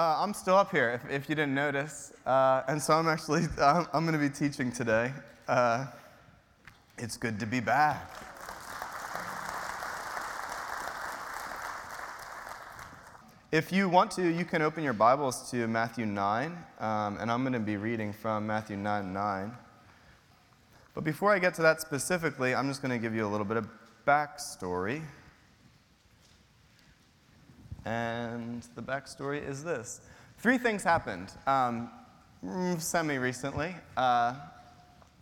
uh, I'm still up here, if, if you didn't notice. Uh, and so I'm actually, I'm, I'm going to be teaching today. Uh, it's good to be back. If you want to, you can open your Bibles to Matthew 9, um, and I'm going to be reading from Matthew 9 9. But before I get to that specifically, I'm just going to give you a little bit of backstory. And the backstory is this three things happened um, semi recently, uh,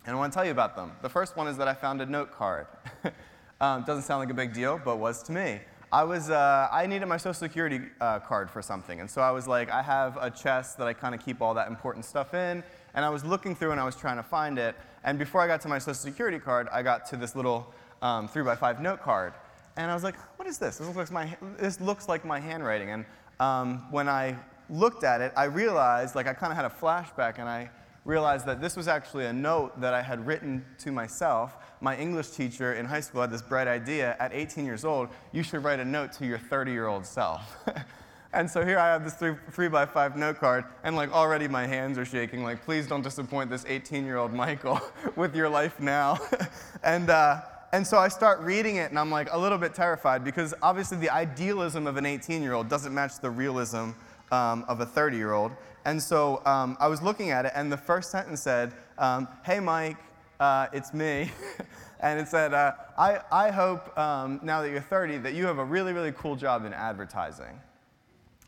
and I want to tell you about them. The first one is that I found a note card. um, doesn't sound like a big deal, but was to me. I was, uh, I needed my social security uh, card for something. And so I was like, I have a chest that I kind of keep all that important stuff in. And I was looking through and I was trying to find it. And before I got to my social security card, I got to this little um, three by five note card. And I was like, what is this? This looks like my, this looks like my handwriting. And um, when I looked at it, I realized, like I kind of had a flashback and I realized that this was actually a note that I had written to myself. My English teacher in high school had this bright idea at 18 years old, you should write a note to your 30 year old self. and so here I have this three, three by five note card, and like already my hands are shaking, like, please don't disappoint this 18 year old Michael with your life now. and, uh, and so I start reading it, and I'm like a little bit terrified because obviously the idealism of an 18 year old doesn't match the realism um, of a 30 year old. And so um, I was looking at it, and the first sentence said, um, Hey, Mike, uh, it's me. and it said, uh, I, I hope um, now that you're 30 that you have a really, really cool job in advertising.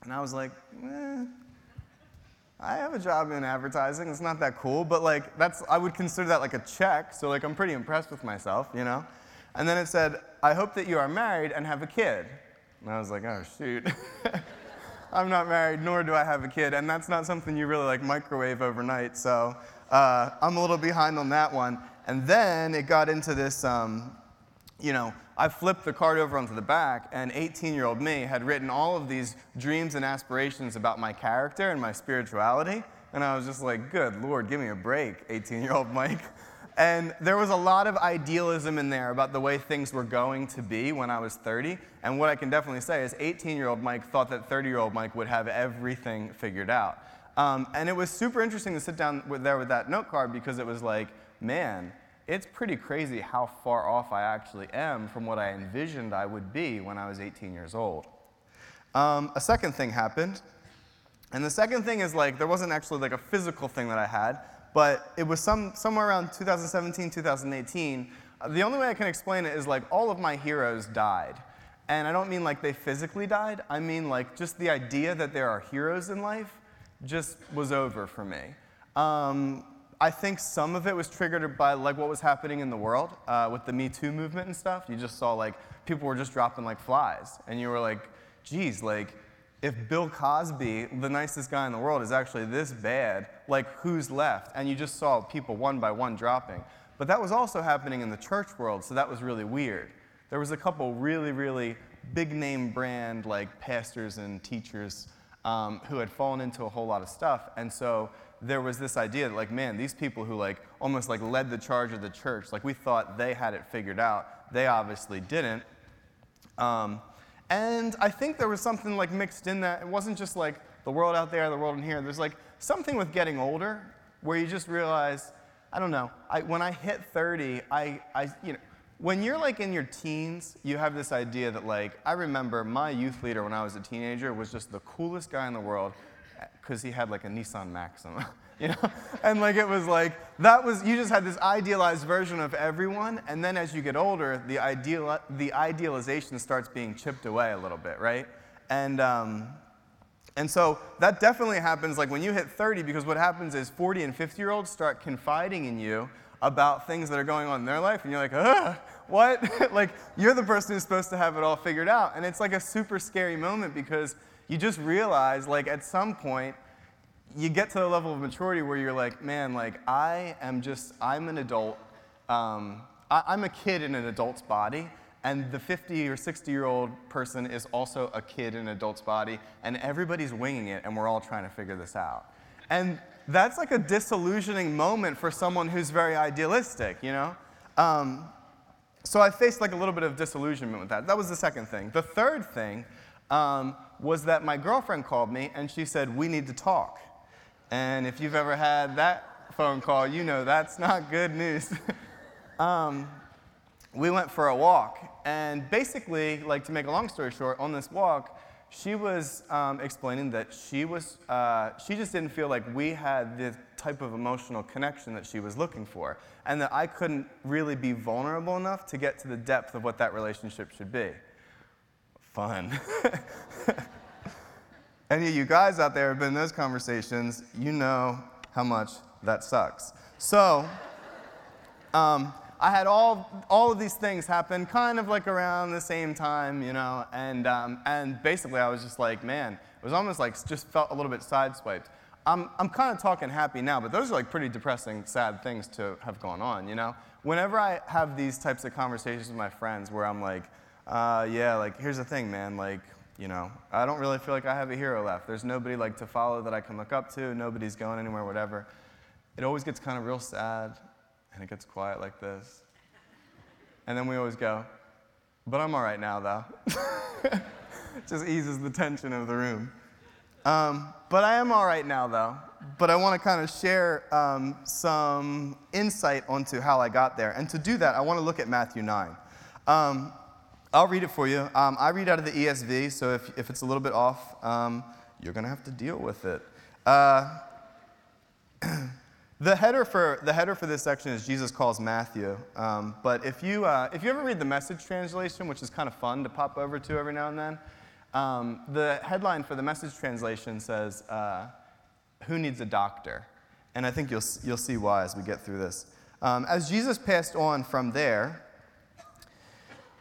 And I was like, eh, I have a job in advertising. It's not that cool, but like that's I would consider that like a check. So like I'm pretty impressed with myself, you know. And then it said, I hope that you are married and have a kid. And I was like, oh shoot. I'm not married, nor do I have a kid, and that's not something you really like microwave overnight. So uh, I'm a little behind on that one. And then it got into this, um, you know, I flipped the card over onto the back, and 18 year old me had written all of these dreams and aspirations about my character and my spirituality. And I was just like, good Lord, give me a break, 18 year old Mike. And there was a lot of idealism in there about the way things were going to be when I was 30. And what I can definitely say is 18 year old Mike thought that 30 year old Mike would have everything figured out. Um, and it was super interesting to sit down with, there with that note card because it was like, man, it's pretty crazy how far off I actually am from what I envisioned I would be when I was 18 years old. Um, a second thing happened. And the second thing is like, there wasn't actually like a physical thing that I had, but it was some, somewhere around 2017, 2018. The only way I can explain it is like all of my heroes died. And I don't mean like they physically died, I mean like just the idea that there are heroes in life just was over for me. Um, I think some of it was triggered by like what was happening in the world uh, with the Me Too movement and stuff. You just saw like people were just dropping like flies, and you were like, geez, like if Bill Cosby, the nicest guy in the world, is actually this bad, like who's left? And you just saw people one by one dropping. But that was also happening in the church world, so that was really weird. There was a couple really, really big name brand like pastors and teachers um, who had fallen into a whole lot of stuff, and so there was this idea that like, man, these people who like almost like led the charge of the church, like we thought they had it figured out, they obviously didn't. Um, and I think there was something like mixed in that. It wasn't just like the world out there, the world in here. There's like something with getting older where you just realize, I don't know, I, when I hit 30, I, I, you know, when you're like in your teens, you have this idea that like, I remember my youth leader when I was a teenager was just the coolest guy in the world because he had like a Nissan Maxima. you know? And like it was like, that was, you just had this idealized version of everyone, and then as you get older, the, ideal, the idealization starts being chipped away a little bit, right? And, um, and so that definitely happens like when you hit 30, because what happens is 40 and 50 year olds start confiding in you about things that are going on in their life, and you're like, Ugh, what? like, you're the person who's supposed to have it all figured out. And it's like a super scary moment because you just realize, like, at some point, you get to the level of maturity where you're like, man, like, I am just, I'm an adult. Um, I, I'm a kid in an adult's body, and the 50 or 60 year old person is also a kid in an adult's body, and everybody's winging it, and we're all trying to figure this out. And that's like a disillusioning moment for someone who's very idealistic, you know? Um, so I faced like a little bit of disillusionment with that. That was the second thing. The third thing um, was that my girlfriend called me and she said, We need to talk. And if you've ever had that phone call, you know that's not good news. um, we went for a walk, and basically, like to make a long story short, on this walk, she was um, explaining that she was uh, she just didn't feel like we had the type of emotional connection that she was looking for and that i couldn't really be vulnerable enough to get to the depth of what that relationship should be fun any of you guys out there have been in those conversations you know how much that sucks so um, I had all, all of these things happen kind of like around the same time, you know, and, um, and basically I was just like, man, it was almost like just felt a little bit sideswiped. I'm, I'm kind of talking happy now, but those are like pretty depressing, sad things to have gone on, you know? Whenever I have these types of conversations with my friends where I'm like, uh, yeah, like, here's the thing, man, like, you know, I don't really feel like I have a hero left. There's nobody like to follow that I can look up to, nobody's going anywhere, whatever. It always gets kind of real sad and it gets quiet like this. And then we always go, but I'm all right now, though. Just eases the tension of the room. Um, but I am all right now, though. But I want to kind of share um, some insight onto how I got there. And to do that, I want to look at Matthew 9. Um, I'll read it for you. Um, I read out of the ESV, so if, if it's a little bit off, um, you're going to have to deal with it. Uh, The header, for, the header for this section is Jesus calls Matthew. Um, but if you, uh, if you ever read the message translation, which is kind of fun to pop over to every now and then, um, the headline for the message translation says, uh, Who needs a doctor? And I think you'll, you'll see why as we get through this. Um, as Jesus passed on from there,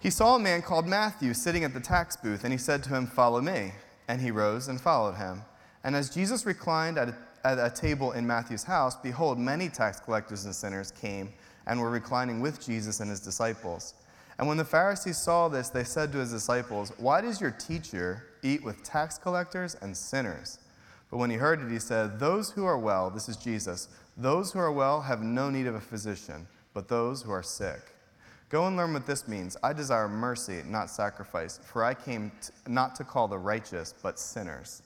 he saw a man called Matthew sitting at the tax booth, and he said to him, Follow me. And he rose and followed him. And as Jesus reclined at a at a table in Matthew's house, behold, many tax collectors and sinners came and were reclining with Jesus and his disciples. And when the Pharisees saw this, they said to his disciples, Why does your teacher eat with tax collectors and sinners? But when he heard it, he said, Those who are well, this is Jesus, those who are well have no need of a physician, but those who are sick. Go and learn what this means. I desire mercy, not sacrifice, for I came t- not to call the righteous, but sinners.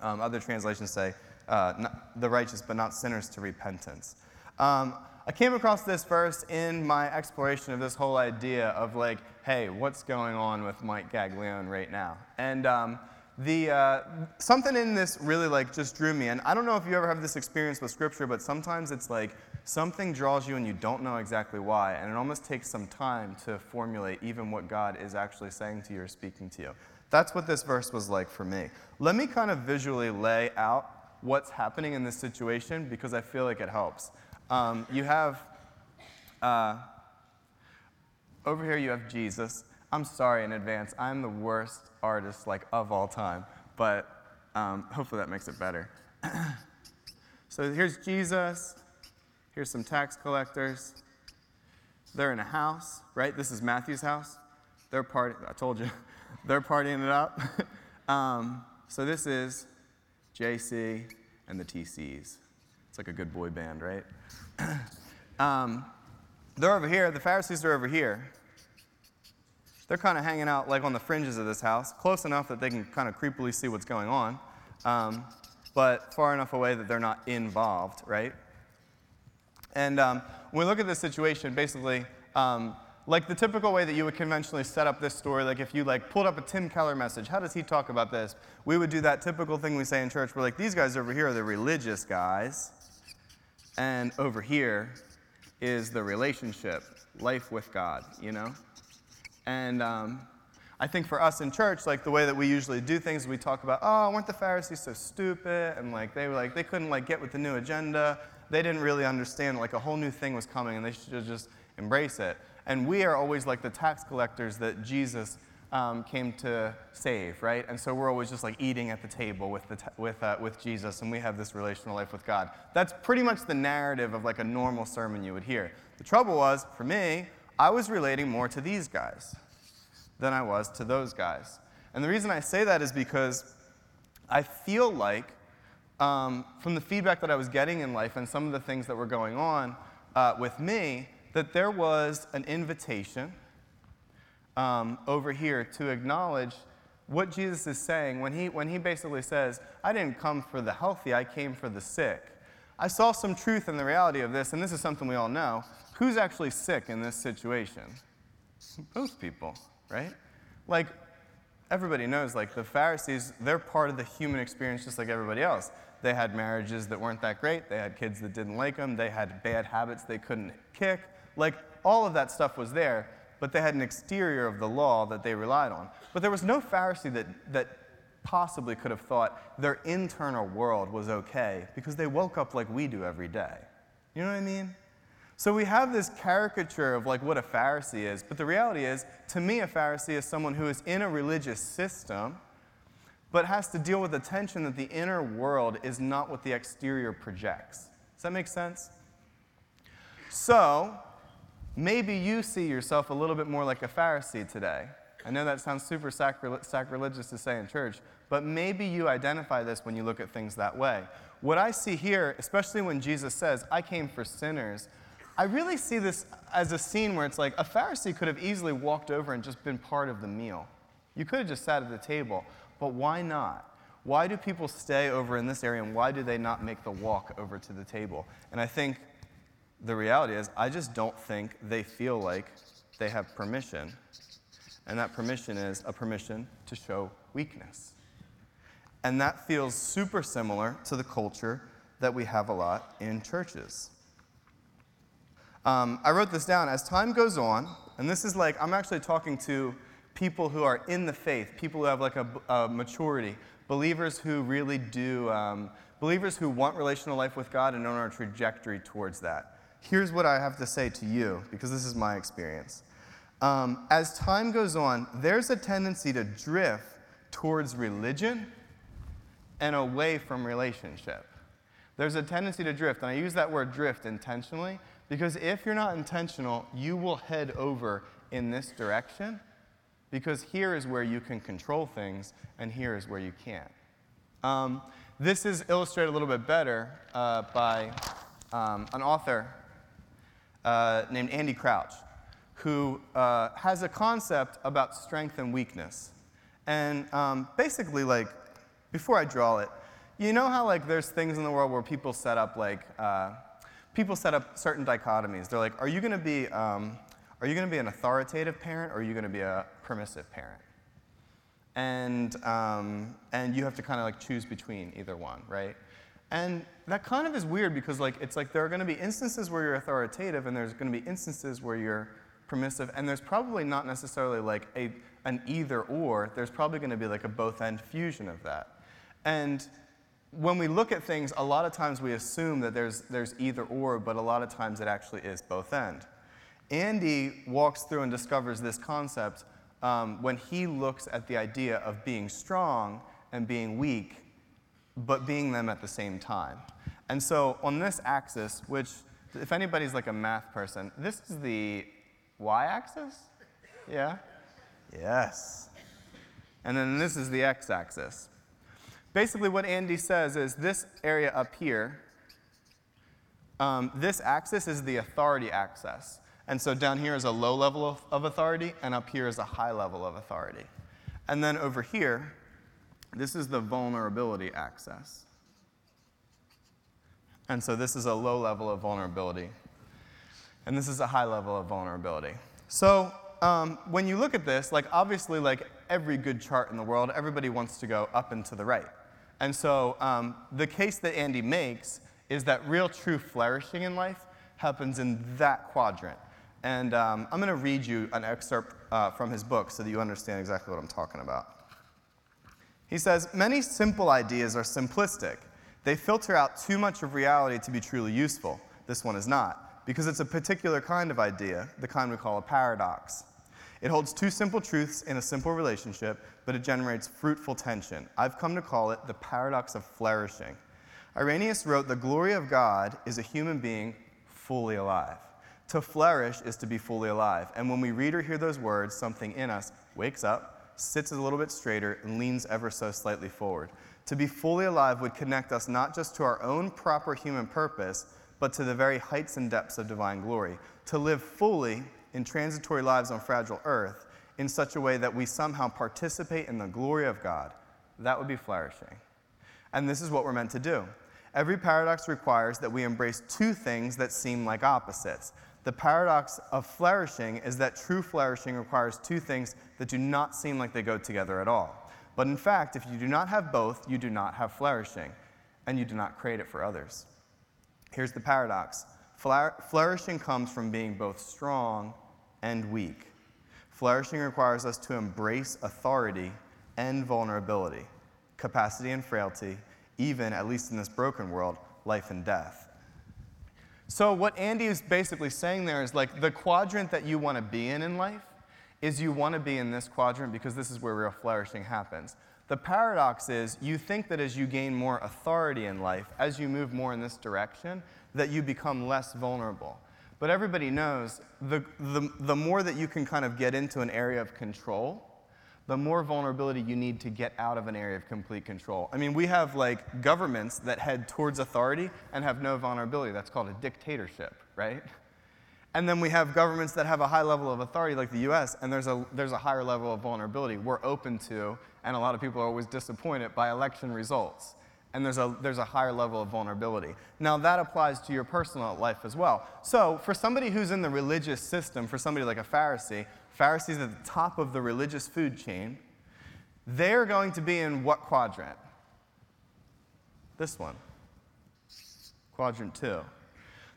Um, other translations say, uh, not, the righteous, but not sinners to repentance. Um, I came across this verse in my exploration of this whole idea of like, hey, what's going on with Mike Guaglione right now? And um, the uh, something in this really like just drew me. And I don't know if you ever have this experience with Scripture, but sometimes it's like something draws you and you don't know exactly why, and it almost takes some time to formulate even what God is actually saying to you or speaking to you. That's what this verse was like for me. Let me kind of visually lay out what's happening in this situation because I feel like it helps. Um, you have, uh, over here, you have Jesus. I'm sorry in advance. I'm the worst artist, like, of all time, but um, hopefully that makes it better. so here's Jesus. Here's some tax collectors. They're in a house, right? This is Matthew's house. They're partying, I told you, they're partying it up. um, so this is JC, and the TCs. It's like a good boy band, right? um, they're over here. The Pharisees are over here. They're kind of hanging out like on the fringes of this house, close enough that they can kind of creepily see what's going on, um, but far enough away that they're not involved, right? And um, when we look at this situation, basically, um, like the typical way that you would conventionally set up this story, like if you like pulled up a Tim Keller message, how does he talk about this? We would do that typical thing we say in church. We're like, these guys over here are the religious guys, and over here is the relationship, life with God, you know? And um, I think for us in church, like the way that we usually do things, we talk about, oh, weren't the Pharisees so stupid? And like they were like, they couldn't like get with the new agenda. They didn't really understand like a whole new thing was coming and they should just embrace it. And we are always like the tax collectors that Jesus um, came to save, right? And so we're always just like eating at the table with, the with, uh, with Jesus, and we have this relational life with God. That's pretty much the narrative of like a normal sermon you would hear. The trouble was, for me, I was relating more to these guys than I was to those guys. And the reason I say that is because I feel like, um, from the feedback that I was getting in life and some of the things that were going on uh, with me, that there was an invitation um, over here to acknowledge what Jesus is saying when he, when he basically says, I didn't come for the healthy, I came for the sick. I saw some truth in the reality of this, and this is something we all know. Who's actually sick in this situation? Both people, right? Like, everybody knows, like, the Pharisees, they're part of the human experience just like everybody else. They had marriages that weren't that great, they had kids that didn't like them, they had bad habits they couldn't kick. Like, all of that stuff was there, but they had an exterior of the law that they relied on. But there was no Pharisee that, that possibly could have thought their internal world was okay because they woke up like we do every day. You know what I mean? So we have this caricature of like what a Pharisee is, but the reality is, to me, a Pharisee is someone who is in a religious system, but has to deal with the tension that the inner world is not what the exterior projects. Does that make sense? So, maybe you see yourself a little bit more like a Pharisee today. I know that sounds super sacrilegious to say in church, but maybe you identify this when you look at things that way. What I see here, especially when Jesus says, I came for sinners, I really see this as a scene where it's like a Pharisee could have easily walked over and just been part of the meal. You could have just sat at the table, but why not? Why do people stay over in this area and why do they not make the walk over to the table? And I think the reality is, I just don't think they feel like they have permission. And that permission is a permission to show weakness. And that feels super similar to the culture that we have a lot in churches. Um, I wrote this down. As time goes on, and this is like, I'm actually talking to people who are in the faith, people who have like a, a maturity, believers who really do, um, believers who want relational life with God and on our trajectory towards that here's what I have to say to you, because this is my experience. Um, as time goes on, there's a tendency to drift towards religion and away from relationship. There's a tendency to drift, and I use that word drift intentionally because if you're not intentional, you will head over in this direction because here is where you can control things, and here is where you can't. Um, this is illustrated a little bit better uh, by um, an author uh, named Andy Crouch, who uh, has a concept about strength and weakness. And um, basically, like, before I draw it, you know how like there's things in the world where people set up like uh, people set up certain dichotomies. They're like, are you going to be um, are you going to be an authoritative parent or are you going to be a permissive parent? And um, and you have to kind of like choose between either one, right? And that kind of is weird because like it's like there are going to be instances where you're authoritative and there's going to be instances where you're permissive and there's probably not necessarily like a, an either or there's probably going to be like a both end fusion of that and when we look at things a lot of times we assume that there's, there's either or but a lot of times it actually is both end andy walks through and discovers this concept um, when he looks at the idea of being strong and being weak but being them at the same time. And so on this axis, which, if anybody's like a math person, this is the y axis? Yeah? Yes. And then this is the x axis. Basically, what Andy says is this area up here, um, this axis is the authority axis. And so down here is a low level of, of authority, and up here is a high level of authority. And then over here, this is the vulnerability axis. And so this is a low level of vulnerability. And this is a high level of vulnerability. So um, when you look at this, like obviously, like every good chart in the world, everybody wants to go up and to the right. And so um, the case that Andy makes is that real true flourishing in life happens in that quadrant. And um, I'm going to read you an excerpt uh, from his book so that you understand exactly what I'm talking about. He says, Many simple ideas are simplistic. They filter out too much of reality to be truly useful. This one is not, because it's a particular kind of idea, the kind we call a paradox. It holds two simple truths in a simple relationship, but it generates fruitful tension. I've come to call it the paradox of flourishing. Irenaeus wrote, The glory of God is a human being fully alive. To flourish is to be fully alive. And when we read or hear those words, something in us wakes up sits a little bit straighter, and leans ever so slightly forward. To be fully alive would connect us not just to our own proper human purpose, but to the very heights and depths of divine glory. To live fully in transitory lives on fragile earth in such a way that we somehow participate in the glory of God, that would be flourishing. And this is what we're meant to do. Every paradox requires that we embrace two things that seem like opposites. The paradox of flourishing is that true flourishing requires two things that do not seem like they go together at all. But in fact, if you do not have both, you do not have flourishing, and you do not create it for others. Here's the paradox flourishing comes from being both strong and weak. Flourishing requires us to embrace authority and vulnerability, capacity and frailty, even, at least in this broken world, life and death. So, what Andy is basically saying there is like the quadrant that you want to be in in life is you want to be in this quadrant because this is where real flourishing happens. The paradox is you think that as you gain more authority in life, as you move more in this direction, that you become less vulnerable. But everybody knows the, the, the more that you can kind of get into an area of control, the more vulnerability you need to get out of an area of complete control. I mean, we have like governments that head towards authority and have no vulnerability. That's called a dictatorship, right? And then we have governments that have a high level of authority, like the US, and there's a, there's a higher level of vulnerability we're open to, and a lot of people are always disappointed by election results. And there's a, there's a higher level of vulnerability. Now, that applies to your personal life as well. So, for somebody who's in the religious system, for somebody like a Pharisee, Pharisees at the top of the religious food chain, they're going to be in what quadrant? This one, quadrant two.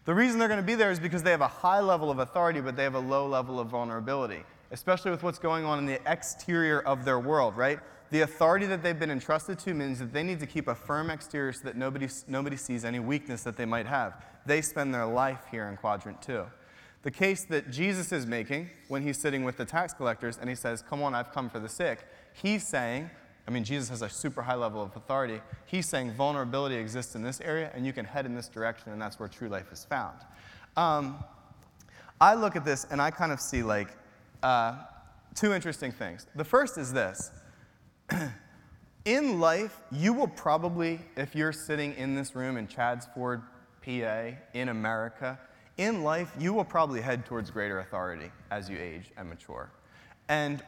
The reason they're going to be there is because they have a high level of authority, but they have a low level of vulnerability, especially with what's going on in the exterior of their world, right? The authority that they've been entrusted to means that they need to keep a firm exterior so that nobody, nobody sees any weakness that they might have. They spend their life here in quadrant two. The case that Jesus is making when he's sitting with the tax collectors and he says, Come on, I've come for the sick, he's saying, I mean, Jesus has a super high level of authority. He's saying vulnerability exists in this area and you can head in this direction, and that's where true life is found. Um, I look at this and I kind of see like uh, two interesting things. The first is this in life, you will probably, if you're sitting in this room in Chadds Ford, PA, in America, in life, you will probably head towards greater authority as you age and mature. And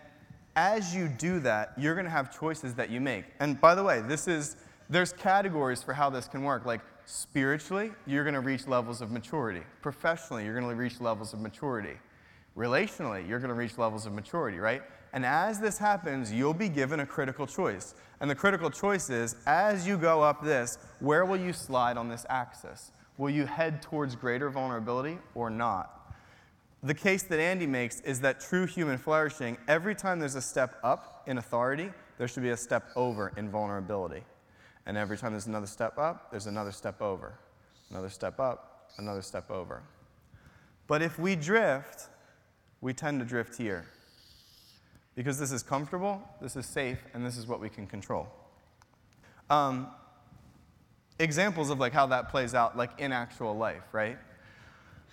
as you do that, you're going to have choices that you make. And by the way, this is there's categories for how this can work. Like spiritually, you're going to reach levels of maturity. Professionally, you're going to reach levels of maturity. Relationally, you're going to reach levels of maturity, right? And as this happens, you'll be given a critical choice. And the critical choice is as you go up this, where will you slide on this axis? Will you head towards greater vulnerability or not? The case that Andy makes is that true human flourishing, every time there's a step up in authority, there should be a step over in vulnerability. And every time there's another step up, there's another step over. Another step up, another step over. But if we drift, we tend to drift here. Because this is comfortable, this is safe, and this is what we can control. Um, examples of like how that plays out like in actual life, right?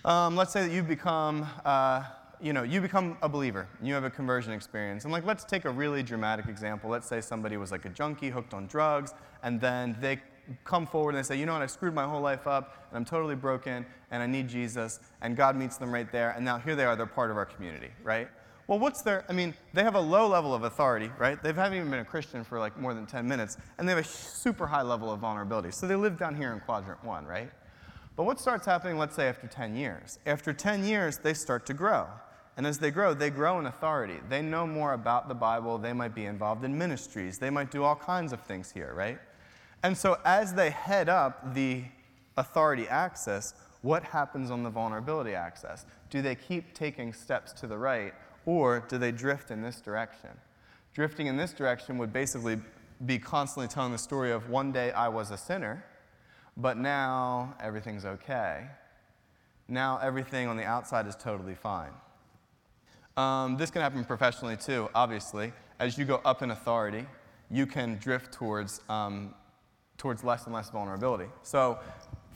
Um, let's say that you become, uh, you know, you become a believer. You have a conversion experience. And like, let's take a really dramatic example. Let's say somebody was like a junkie, hooked on drugs, and then they come forward and they say, you know what, I screwed my whole life up, and I'm totally broken, and I need Jesus, and God meets them right there, and now here they are, they're part of our community, right? Well, what's their, I mean, they have a low level of authority, right? They haven't even been a Christian for like more than 10 minutes, and they have a super high level of vulnerability. So they live down here in quadrant one, right? But what starts happening, let's say, after 10 years? After 10 years, they start to grow. And as they grow, they grow in authority. They know more about the Bible. They might be involved in ministries. They might do all kinds of things here, right? And so as they head up the authority axis, what happens on the vulnerability axis? Do they keep taking steps to the right or do they drift in this direction? Drifting in this direction would basically be constantly telling the story of one day I was a sinner, but now everything's okay. Now everything on the outside is totally fine. Um, this can happen professionally too, obviously. As you go up in authority, you can drift towards, um, towards less and less vulnerability. So,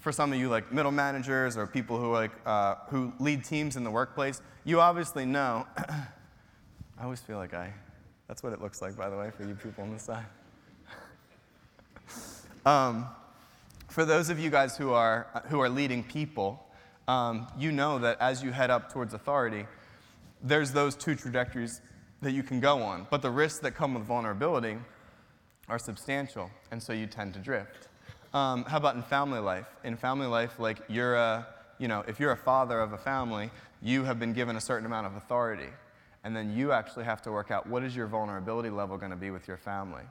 for some of you, like middle managers or people who, like, uh, who lead teams in the workplace, you obviously know. I always feel like I, that's what it looks like, by the way, for you people on the side. um, for those of you guys who are, who are leading people, um, you know that as you head up towards authority, there's those two trajectories that you can go on, but the risks that come with vulnerability are substantial, and so you tend to drift. Um, how about in family life? In family life, like you're a, you know, if you're a father of a family, you have been given a certain amount of authority, and then you actually have to work out what is your vulnerability level going to be with your family.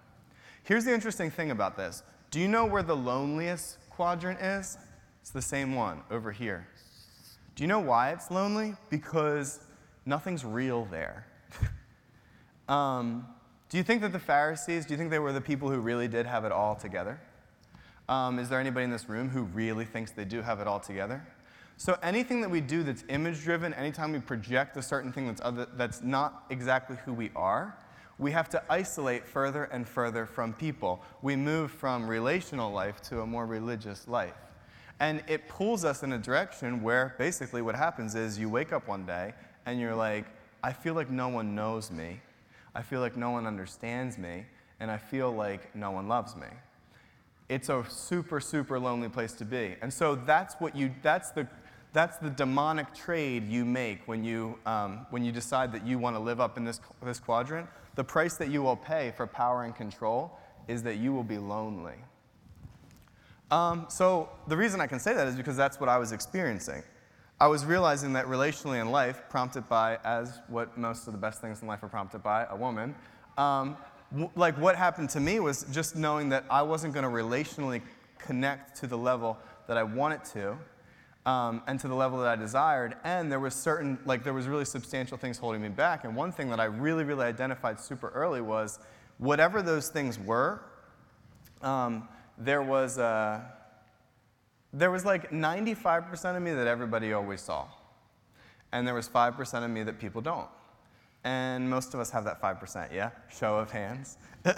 Here's the interesting thing about this. Do you know where the loneliest quadrant is? It's the same one over here. Do you know why it's lonely? Because nothing's real there. um, do you think that the Pharisees, do you think they were the people who really did have it all together? Um, is there anybody in this room who really thinks they do have it all together? So anything that we do that's image driven, anytime we project a certain thing that's, other, that's not exactly who we are, we have to isolate further and further from people. We move from relational life to a more religious life. And it pulls us in a direction where basically what happens is you wake up one day and you're like, I feel like no one knows me. I feel like no one understands me. And I feel like no one loves me. It's a super, super lonely place to be. And so that's what you, that's the, that's the demonic trade you make when you, um, when you decide that you want to live up in this, this quadrant. The price that you will pay for power and control is that you will be lonely. Um, so the reason I can say that is because that's what I was experiencing. I was realizing that relationally in life, prompted by, as what most of the best things in life are prompted by, a woman, um, like what happened to me was just knowing that I wasn't going to relationally connect to the level that I wanted to. Um, and to the level that I desired. And there was certain, like, there was really substantial things holding me back. And one thing that I really, really identified super early was whatever those things were, um, there was, uh, there was like 95% of me that everybody always saw. And there was 5% of me that people don't. And most of us have that 5%, yeah? Show of hands.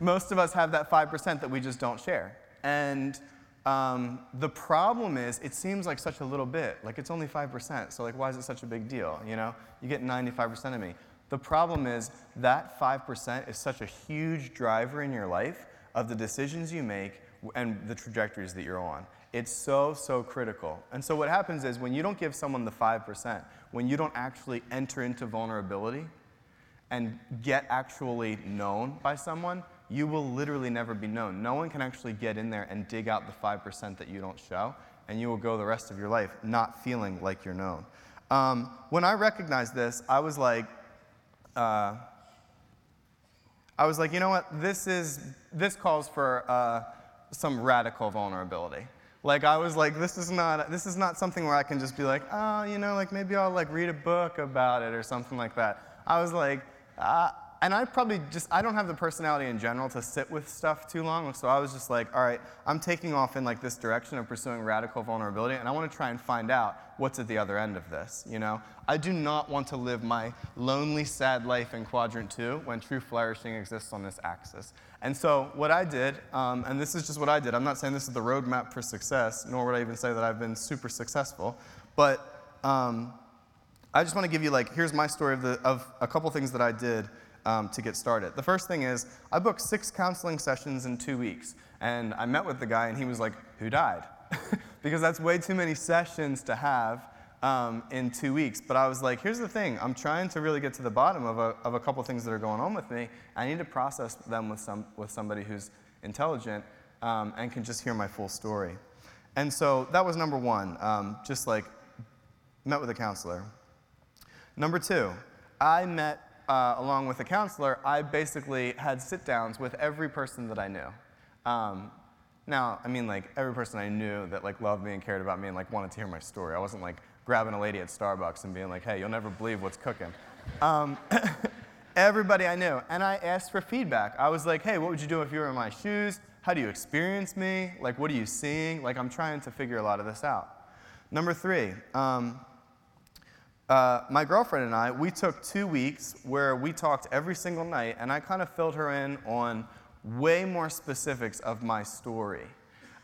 most of us have that 5% that we just don't share. And um, the problem is, it seems like such a little bit. Like it's only 5%, so like why is it such a big deal? You know, you get 95% of me. The problem is that 5% is such a huge driver in your life of the decisions you make and the trajectories that you're on. It's so, so critical. And so, what happens is when you don't give someone the 5%, when you don't actually enter into vulnerability and get actually known by someone, you will literally never be known. No one can actually get in there and dig out the 5% that you don't show, and you will go the rest of your life not feeling like you're known. Um, when I recognized this, I was like, uh, I was like, you know what? This is this calls for uh, some radical vulnerability. Like I was like, this is not this is not something where I can just be like, oh, you know, like maybe I'll like read a book about it or something like that. I was like, uh, and I probably just, I don't have the personality in general to sit with stuff too long. So I was just like, all right, I'm taking off in like this direction of pursuing radical vulnerability, and I want to try and find out what's at the other end of this. You know, I do not want to live my lonely, sad life in quadrant two when true flourishing exists on this axis. And so what I did, um, and this is just what I did. I'm not saying this is the roadmap for success, nor would I even say that I've been super successful, but. Um, I just want to give you like here's my story of, the, of a couple things that I did um, to get started. The first thing is, I booked six counseling sessions in two weeks. And I met with the guy, and he was like, Who died? because that's way too many sessions to have um, in two weeks. But I was like, Here's the thing I'm trying to really get to the bottom of a, of a couple things that are going on with me. I need to process them with, some, with somebody who's intelligent um, and can just hear my full story. And so that was number one, um, just like met with a counselor. Number two, I met uh, along with a counselor, I basically had sit downs with every person that I knew. Um, now, I mean, like every person I knew that like loved me and cared about me and like wanted to hear my story. I wasn't like grabbing a lady at Starbucks and being like, "Hey, you'll never believe what's cooking." Um, everybody I knew, and I asked for feedback. I was like, "Hey, what would you do if you were in my shoes? How do you experience me? Like, what are you seeing? Like, I'm trying to figure a lot of this out." Number three. Um, uh, my girlfriend and I, we took two weeks where we talked every single night, and I kind of filled her in on way more specifics of my story.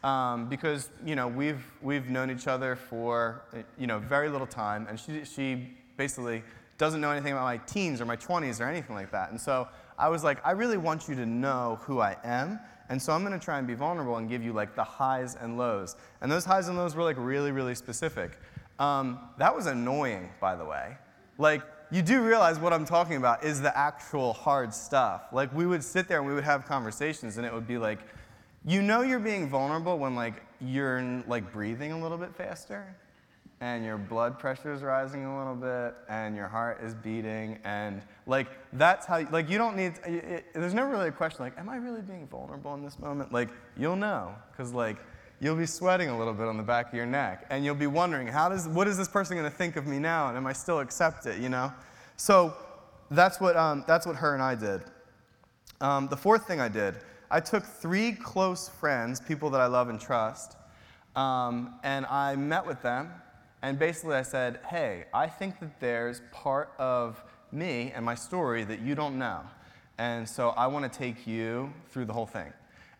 Um, because, you know, we've, we've known each other for, you know, very little time, and she, she basically doesn't know anything about my teens or my 20s or anything like that. And so I was like, I really want you to know who I am, and so I'm going to try and be vulnerable and give you like the highs and lows. And those highs and lows were like really, really specific. Um, that was annoying, by the way. Like, you do realize what I'm talking about is the actual hard stuff. Like we would sit there and we would have conversations and it would be like, you know you're being vulnerable when like you're like breathing a little bit faster and your blood pressure is rising a little bit and your heart is beating and like that's how like you don't need it, it, there's never really a question like am i really being vulnerable in this moment like you'll know because like you'll be sweating a little bit on the back of your neck and you'll be wondering how does what is this person going to think of me now and am i still accept it you know so that's what um, that's what her and i did um, the fourth thing i did i took three close friends people that i love and trust um, and i met with them and basically, I said, hey, I think that there's part of me and my story that you don't know. And so I want to take you through the whole thing.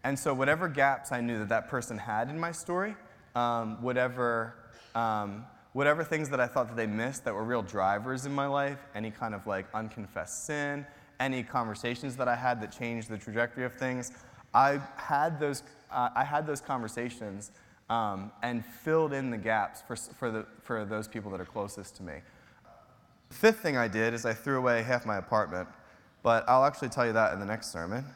And so, whatever gaps I knew that that person had in my story, um, whatever, um, whatever things that I thought that they missed that were real drivers in my life, any kind of like unconfessed sin, any conversations that I had that changed the trajectory of things, I had those, uh, I had those conversations um, and filled in the gaps for, for, the, for those people that are closest to me. Fifth thing I did is I threw away half my apartment, but I'll actually tell you that in the next sermon.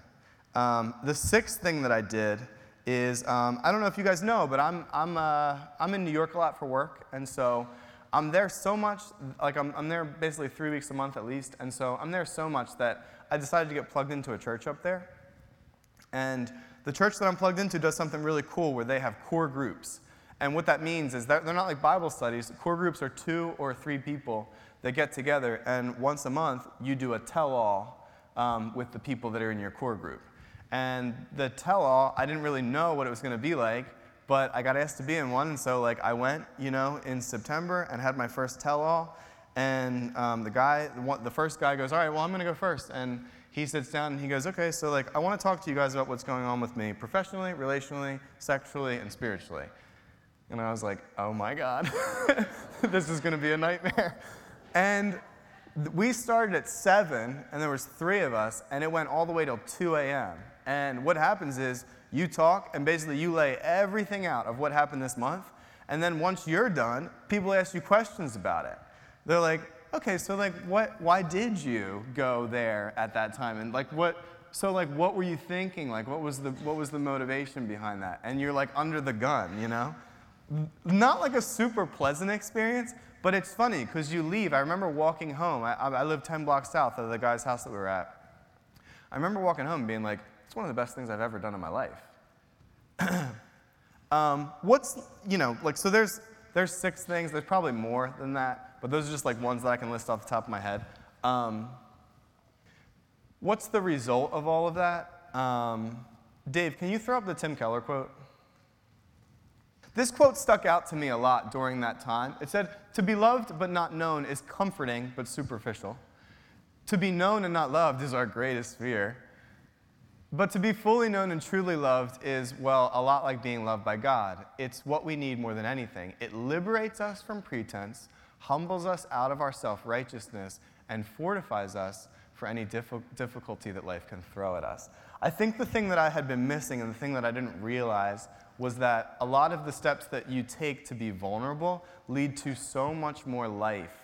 Um, the sixth thing that I did is um, I don't know if you guys know, but I'm, I'm, uh, I'm in New York a lot for work, and so I'm there so much, like I'm, I'm there basically three weeks a month at least, and so I'm there so much that I decided to get plugged into a church up there. And the church that I'm plugged into does something really cool where they have core groups. And what that means is that they're not like Bible studies. Core groups are two or three people that get together, and once a month, you do a tell all um, with the people that are in your core group. And the tell all, I didn't really know what it was going to be like, but I got asked to be in one, and so like I went, you know, in September and had my first tell all. And um, the guy, the, first guy goes, All right, well, I'm going to go first. And he sits down and he goes, okay, so like I want to talk to you guys about what's going on with me professionally, relationally, sexually, and spiritually. And I was like, oh my God, this is going to be a nightmare. And we started at 7, and there was three of us, and it went all the way till 2 a.m. And what happens is you talk, and basically you lay everything out of what happened this month. And then once you're done, people ask you questions about it. They're like, okay, so like what why did you go there at that time? And like what so like what were you thinking? Like what was the what was the motivation behind that? And you're like under the gun, you know? Not like a super pleasant experience, but it's funny because you leave. I remember walking home. I, I live 10 blocks south of the guy's house that we were at. I remember walking home being like, it's one of the best things I've ever done in my life. um, what's, you know, like, so there's, there's six things. There's probably more than that but those are just like ones that I can list off the top of my head. Um, what's the result of all of that? Um, Dave, can you throw up the Tim Keller quote? This quote stuck out to me a lot during that time. It said, To be loved but not known is comforting but superficial. To be known and not loved is our greatest fear. But to be fully known and truly loved is, well, a lot like being loved by God. It's what we need more than anything. It liberates us from pretense, humbles us out of our self righteousness, and fortifies us for any difficulty that life can throw at us. I think the thing that I had been missing and the thing that I didn't realize was that a lot of the steps that you take to be vulnerable lead to so much more life.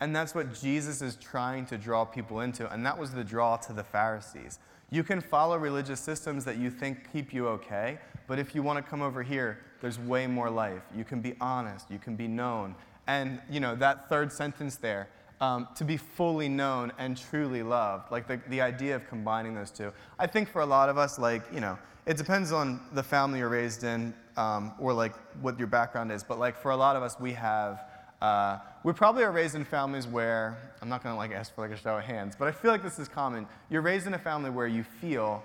And that's what Jesus is trying to draw people into, and that was the draw to the Pharisees. You can follow religious systems that you think keep you okay, but if you want to come over here, there's way more life. You can be honest, you can be known, and you know that third sentence there um, to be fully known and truly loved like the, the idea of combining those two i think for a lot of us like you know it depends on the family you're raised in um, or like what your background is but like for a lot of us we have uh, we probably are raised in families where i'm not going to like ask for like a show of hands but i feel like this is common you're raised in a family where you feel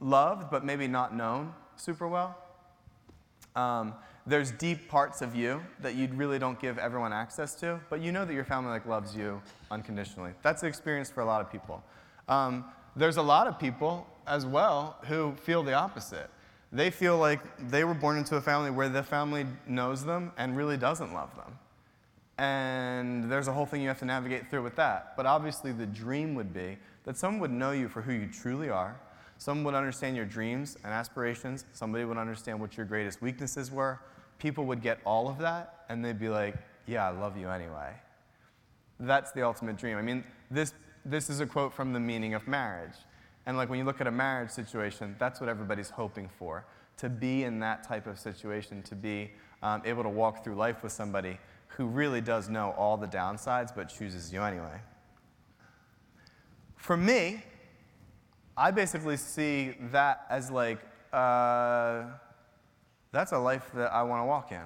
loved but maybe not known super well um, there's deep parts of you that you really don't give everyone access to, but you know that your family like loves you unconditionally. That's the experience for a lot of people. Um, there's a lot of people as well who feel the opposite. They feel like they were born into a family where the family knows them and really doesn't love them. And there's a whole thing you have to navigate through with that. But obviously, the dream would be that someone would know you for who you truly are, someone would understand your dreams and aspirations, somebody would understand what your greatest weaknesses were, people would get all of that and they'd be like, yeah, I love you anyway. That's the ultimate dream. I mean, this, this is a quote from the meaning of marriage. And like when you look at a marriage situation, that's what everybody's hoping for. To be in that type of situation, to be um, able to walk through life with somebody who really does know all the downsides but chooses you anyway. For me, I basically see that as like, uh, that's a life that I want to walk in.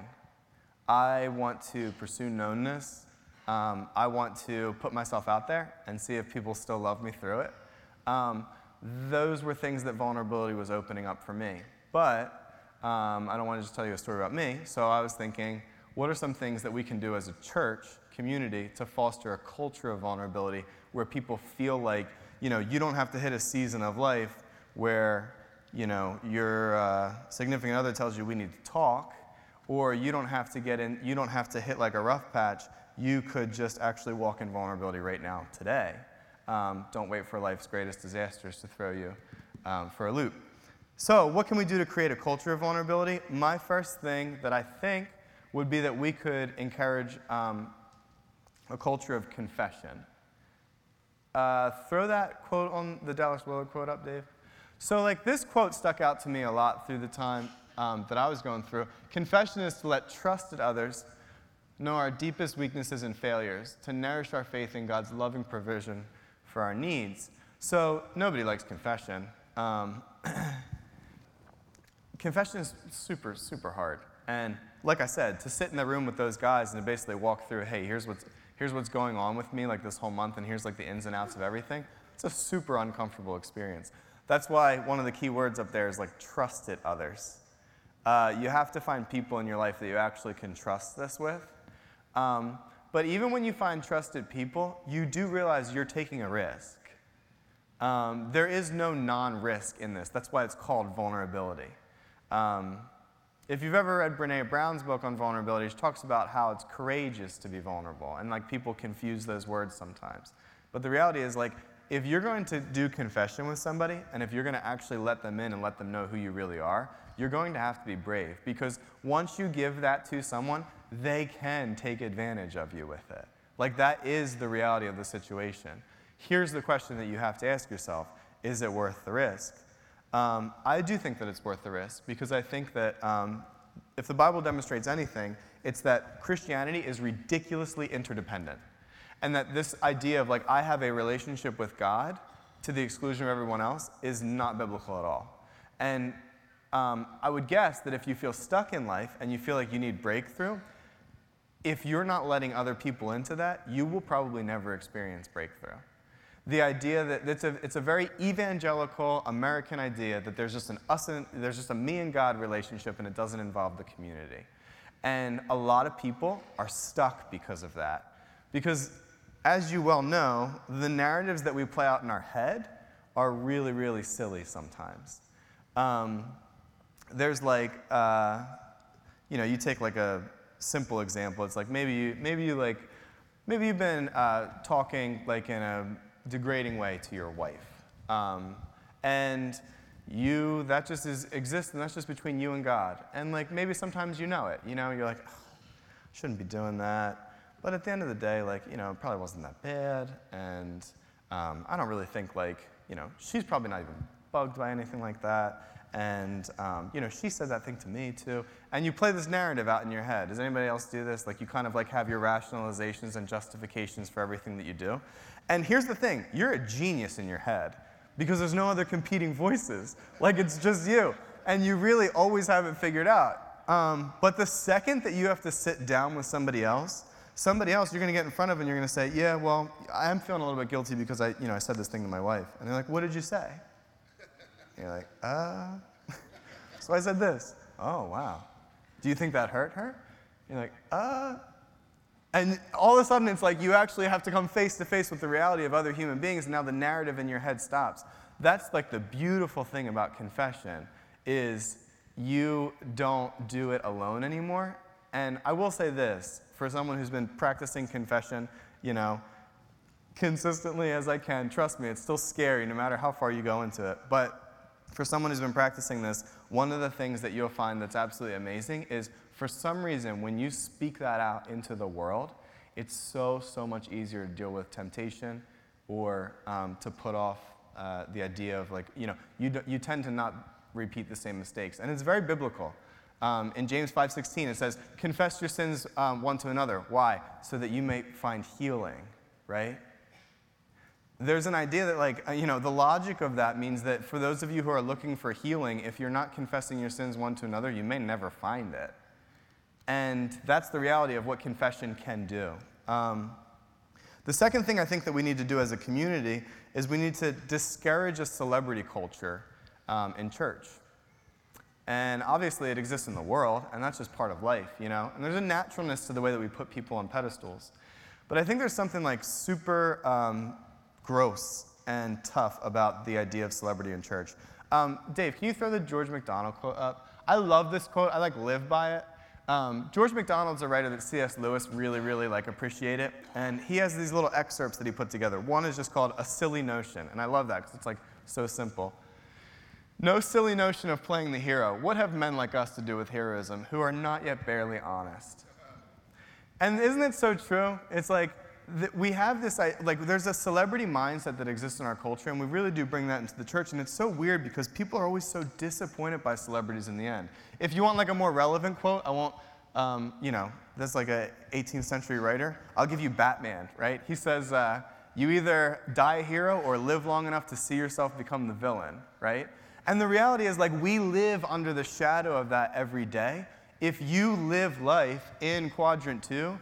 I want to pursue knownness. Um, I want to put myself out there and see if people still love me through it. Um, those were things that vulnerability was opening up for me. But um, I don't want to just tell you a story about me, so I was thinking, what are some things that we can do as a church community to foster a culture of vulnerability where people feel like, you know, you don't have to hit a season of life where, you know, your uh, significant other tells you we need to talk, or you don't have to get in, you don't have to hit like a rough patch. You could just actually walk in vulnerability right now, today. Um, don't wait for life's greatest disasters to throw you um, for a loop. So, what can we do to create a culture of vulnerability? My first thing that I think would be that we could encourage um, a culture of confession. Uh, throw that quote on the Dallas Willard quote up, Dave. So, like, this quote stuck out to me a lot through the time um, that I was going through. Confession is to let trusted others know our deepest weaknesses and failures, to nourish our faith in God's loving provision for our needs. So, nobody likes confession. Um, confession is super, super hard. And like I said, to sit in the room with those guys and to basically walk through, hey, here's what's, here's what's going on with me like this whole month, and here's like the ins and outs of everything, it's a super uncomfortable experience. That's why one of the key words up there is like trusted others. Uh, you have to find people in your life that you actually can trust this with. Um, but even when you find trusted people, you do realize you're taking a risk. Um, there is no non risk in this. That's why it's called vulnerability. Um, if you've ever read Brene Brown's book on vulnerability, she talks about how it's courageous to be vulnerable. And like people confuse those words sometimes. But the reality is, like, if you're going to do confession with somebody, and if you're going to actually let them in and let them know who you really are, you're going to have to be brave. Because once you give that to someone, they can take advantage of you with it. Like, that is the reality of the situation. Here's the question that you have to ask yourself Is it worth the risk? Um, I do think that it's worth the risk because I think that um, if the Bible demonstrates anything, it's that Christianity is ridiculously interdependent. And that this idea of like, I have a relationship with God to the exclusion of everyone else is not biblical at all. And um, I would guess that if you feel stuck in life and you feel like you need breakthrough, if you're not letting other people into that, you will probably never experience breakthrough the idea that it's a, it's a very evangelical American idea that there's just an us and, there's just a me and God relationship and it doesn't involve the community. And a lot of people are stuck because of that. Because as you well know, the narratives that we play out in our head are really, really silly sometimes. Um, there's like, uh, you know, you take like a simple example. It's like maybe you, maybe you like, maybe you've been uh, talking like in a degrading way to your wife. Um, and you, that just is, exists, and that's just between you and God. And like maybe sometimes you know it. You know, you're like, oh, shouldn't be doing that. But at the end of the day, like, you know, it probably wasn't that bad. And um, I don't really think like, you know, she's probably not even bugged by anything like that. And, um, you know, she said that thing to me too. And you play this narrative out in your head. Does anybody else do this? Like you kind of like have your rationalizations and justifications for everything that you do. And here's the thing you're a genius in your head because there's no other competing voices. Like it's just you. And you really always have it figured out. Um, but the second that you have to sit down with somebody else, somebody else you're going to get in front of and you're going to say, yeah, well, I am feeling a little bit guilty because I, you know, I said this thing to my wife. And they're like, what did you say? And you're like, uh. so I said this. Oh, wow. Do you think that hurt her? You're like, uh. And all of a sudden, it's like you actually have to come face to face with the reality of other human beings, and now the narrative in your head stops. That's like the beautiful thing about confession is you don't do it alone anymore. And I will say this, for someone who's been practicing confession, you know, consistently as I can, trust me, it's still scary no matter how far you go into it. But for someone who's been practicing this, one of the things that you'll find that's absolutely amazing is for some reason, when you speak that out into the world, it's so, so much easier to deal with temptation or um, to put off uh, the idea of like, you know, you, you tend to not repeat the same mistakes. And it's very biblical. Um, in James 5.16, it says, confess your sins um, one to another. Why? So that you may find healing, right? There's an idea that, like, uh, you know, the logic of that means that for those of you who are looking for healing, if you're not confessing your sins one to another, you may never find it. And that's the reality of what confession can do. Um, the second thing I think that we need to do as a community is we need to discourage a celebrity culture um, in church. And obviously, it exists in the world, and that's just part of life, you know? And there's a naturalness to the way that we put people on pedestals. But I think there's something like super um, gross and tough about the idea of celebrity in church. Um, Dave, can you throw the George MacDonald quote up? I love this quote. I like live by it. Um, George MacDonald's a writer that C.S. Lewis really, really like appreciate it, and he has these little excerpts that he put together. One is just called "A Silly Notion," and I love that because it's like so simple. No silly notion of playing the hero. What have men like us to do with heroism who are not yet barely honest? And isn't it so true? It's like we have this, like, there's a celebrity mindset that exists in our culture, and we really do bring that into the church. And it's so weird because people are always so disappointed by celebrities in the end. If you want like a more relevant quote, I won't, um, you know, that's like a 18th century writer. I'll give you Batman, right? He says, uh, you either die a hero or live long enough to see yourself become the villain, right? And the reality is, like, we live under the shadow of that every day. If you live life in quadrant two,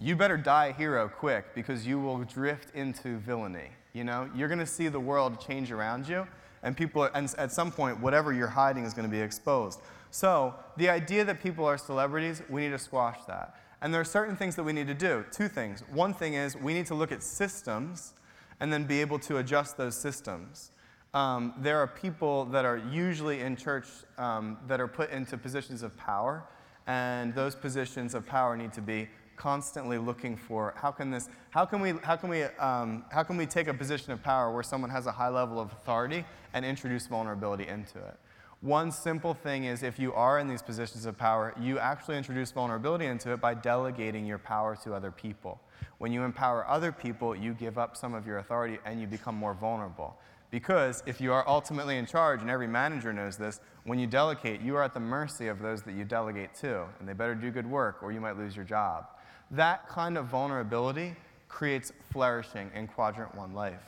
you better die a hero quick because you will drift into villainy. You know, you're going to see the world change around you, and people, and at some point, whatever you're hiding is going to be exposed. So, the idea that people are celebrities, we need to squash that. And there are certain things that we need to do. Two things. One thing is we need to look at systems and then be able to adjust those systems. Um, there are people that are usually in church um, that are put into positions of power, and those positions of power need to be constantly looking for how can this how can we how can we um, how can we take a position of power where someone has a high level of authority and introduce vulnerability into it? One simple thing is if you are in these positions of power you actually introduce vulnerability into it by delegating your power to other people. When you empower other people you give up some of your authority and you become more vulnerable. Because if you are ultimately in charge, and every manager knows this, when you delegate, you are at the mercy of those that you delegate to, and they better do good work or you might lose your job. That kind of vulnerability creates flourishing in quadrant one life.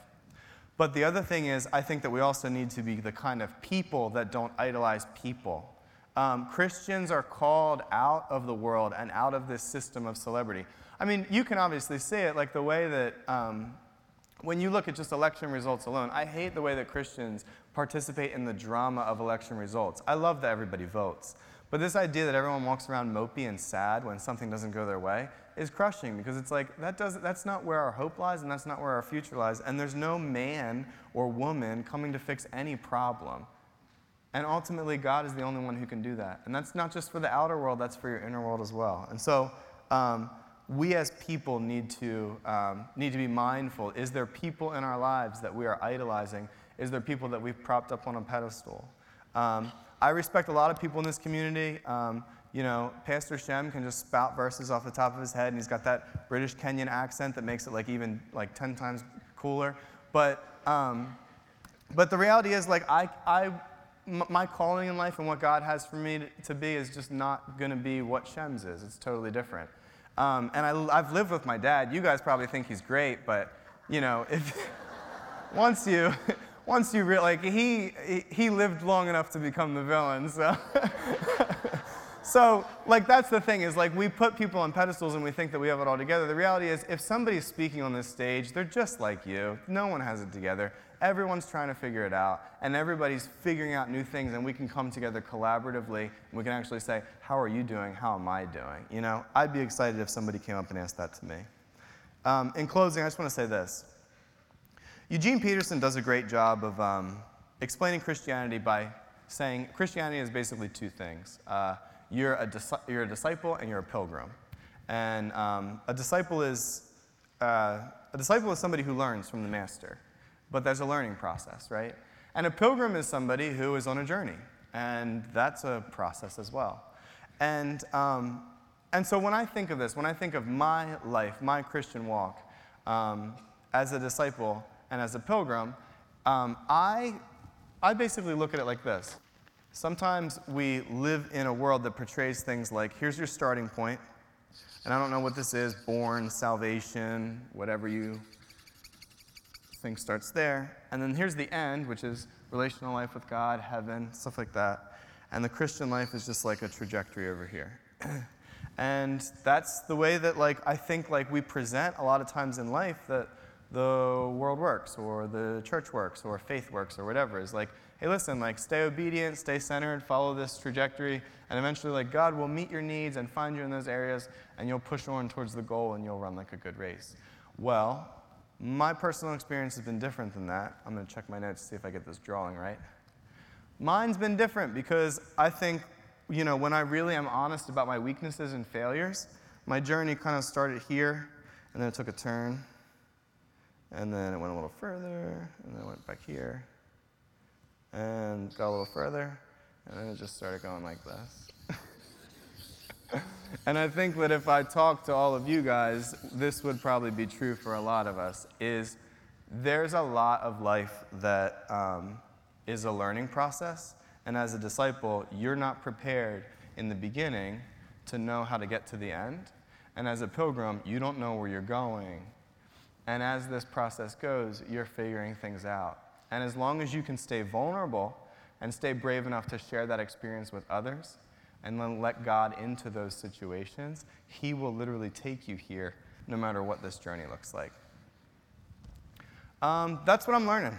But the other thing is, I think that we also need to be the kind of people that don't idolize people. Um, Christians are called out of the world and out of this system of celebrity. I mean, you can obviously see it like the way that um, when you look at just election results alone, I hate the way that Christians participate in the drama of election results. I love that everybody votes. But this idea that everyone walks around mopey and sad when something doesn't go their way is crushing because it's like that does, that's not where our hope lies and that's not where our future lies. And there's no man or woman coming to fix any problem. And ultimately, God is the only one who can do that. And that's not just for the outer world, that's for your inner world as well. And so, um, we as people need to, um, need to be mindful. Is there people in our lives that we are idolizing? Is there people that we've propped up on a pedestal? Um, I respect a lot of people in this community. You know, Pastor Shem can just spout verses off the top of his head, and he's got that British Kenyan accent that makes it like even like 10 times cooler. But, um, but the reality is, like, I, I, my calling in life and what God has for me to, be is just not going to be what Shem's is. It's totally different. Um, and I, I've lived with my dad. You guys probably think he's great, but, you know, if once you once you like, he, he lived long enough to become the villain, so. so, like, that's the thing is, like, we put people on pedestals and we think that we have it all together. The reality is, if somebody's speaking on this stage, they're just like you. No one has it together. Everyone's trying to figure it out, and everybody's figuring out new things, and we can come together collaboratively, and we can actually say, How are you doing? How am I doing? You know, I'd be excited if somebody came up and asked that to me. Um, in closing, I just want to say this. Eugene Peterson does a great job of um, explaining Christianity by saying Christianity is basically two things. Uh, you're, a you're a disciple and you're a pilgrim. And um, a disciple is uh, a disciple is somebody who learns from the master, but there's a learning process, right? And a pilgrim is somebody who is on a journey, and that's a process as well. And um, and so when I think of this, when I think of my life, my Christian walk, um, as a disciple and as a pilgrim, um, I, I basically look at it like this. Sometimes we live in a world that portrays things like here's your starting point, and I don't know what this is born, salvation, whatever you think starts there. And then here's the end, which is relational life with God, heaven, stuff like that. And the Christian life is just like a trajectory over here. and that's the way that like I think like we present a lot of times in life that the world works or the church works or faith works or whatever is like hey listen like stay obedient stay centered follow this trajectory and eventually like god will meet your needs and find you in those areas and you'll push on towards the goal and you'll run like a good race. Well my personal experience has been different than that. I'm going to check my notes to see if i get this drawing right. Mine's been different because i think you know when i really am honest about my weaknesses and failures my journey kind of started here and then it took a turn and then it went a little further, and then it went back here, and got a little further, and then it just started going like this. and I think that if I talk to all of you guys, this would probably be true for a lot of us, is there's a lot of life that um, is a learning process. And as a disciple, you're not prepared in the beginning to know how to get to the end. And as a pilgrim, you don't know where you're going and as this process goes, you're figuring things out. And as long as you can stay vulnerable and stay brave enough to share that experience with others and then let God into those situations, He will literally take you here no matter what this journey looks like. Um, that's what I'm learning.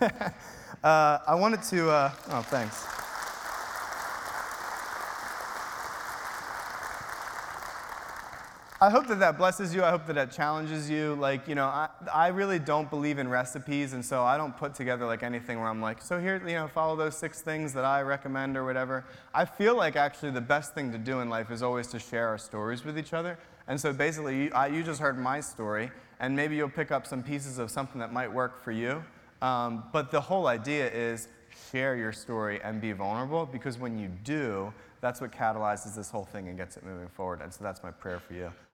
uh, I wanted to, uh, oh, thanks. I hope that that blesses you. I hope that that challenges you. Like, you know, I, I really don't believe in recipes, and so I don't put together like anything where I'm like, so here, you know, follow those six things that I recommend or whatever. I feel like actually the best thing to do in life is always to share our stories with each other. And so basically, you, I, you just heard my story, and maybe you'll pick up some pieces of something that might work for you. Um, but the whole idea is share your story and be vulnerable because when you do, that's what catalyzes this whole thing and gets it moving forward. And so that's my prayer for you.